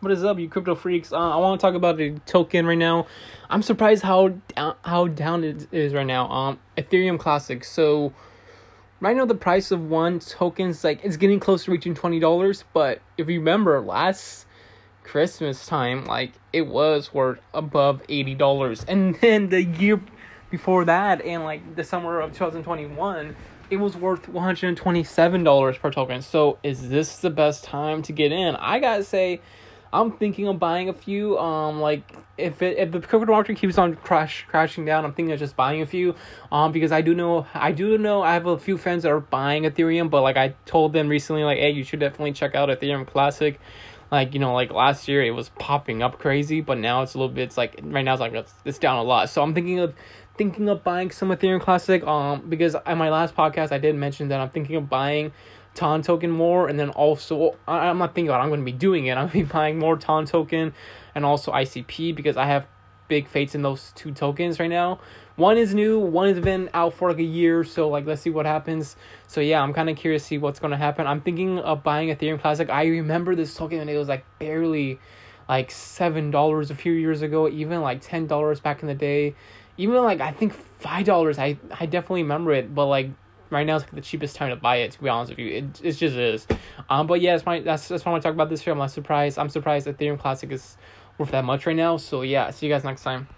What is up, you crypto freaks? Uh, I want to talk about the token right now. I'm surprised how down, how down it is right now. Um, Ethereum Classic. So, right now the price of one token is like it's getting close to reaching twenty dollars. But if you remember last Christmas time, like it was worth above eighty dollars, and then the year before that, in like the summer of two thousand twenty one it was worth $127 per token. So is this the best time to get in? I gotta say, I'm thinking of buying a few. Um, like if it if the crypto market keeps on crash crashing down, I'm thinking of just buying a few. Um, because I do know I do know I have a few friends that are buying Ethereum, but like I told them recently, like, hey, you should definitely check out Ethereum Classic. Like you know, like last year it was popping up crazy, but now it's a little bit. It's like right now it's like it's, it's down a lot. So I'm thinking of thinking of buying some Ethereum Classic. Um, because in my last podcast I did mention that I'm thinking of buying TON token more, and then also I, am not thinking about. It, I'm going to be doing it. I'm going to be buying more TON token, and also ICP because I have big fates in those two tokens right now. One is new, one has been out for like a year, so like let's see what happens. So yeah, I'm kind of curious to see what's to happen. I'm thinking of buying Ethereum Classic. I remember this token and it was like barely like seven dollars a few years ago, even like ten dollars back in the day. Even like I think five dollars. I I definitely remember it, but like right now it's like the cheapest time to buy it. To be honest with you, it it just is. Um, but yeah, that's my that's that's why I want to talk about this here. I'm not surprised. I'm surprised Ethereum Classic is worth that much right now. So yeah, see you guys next time.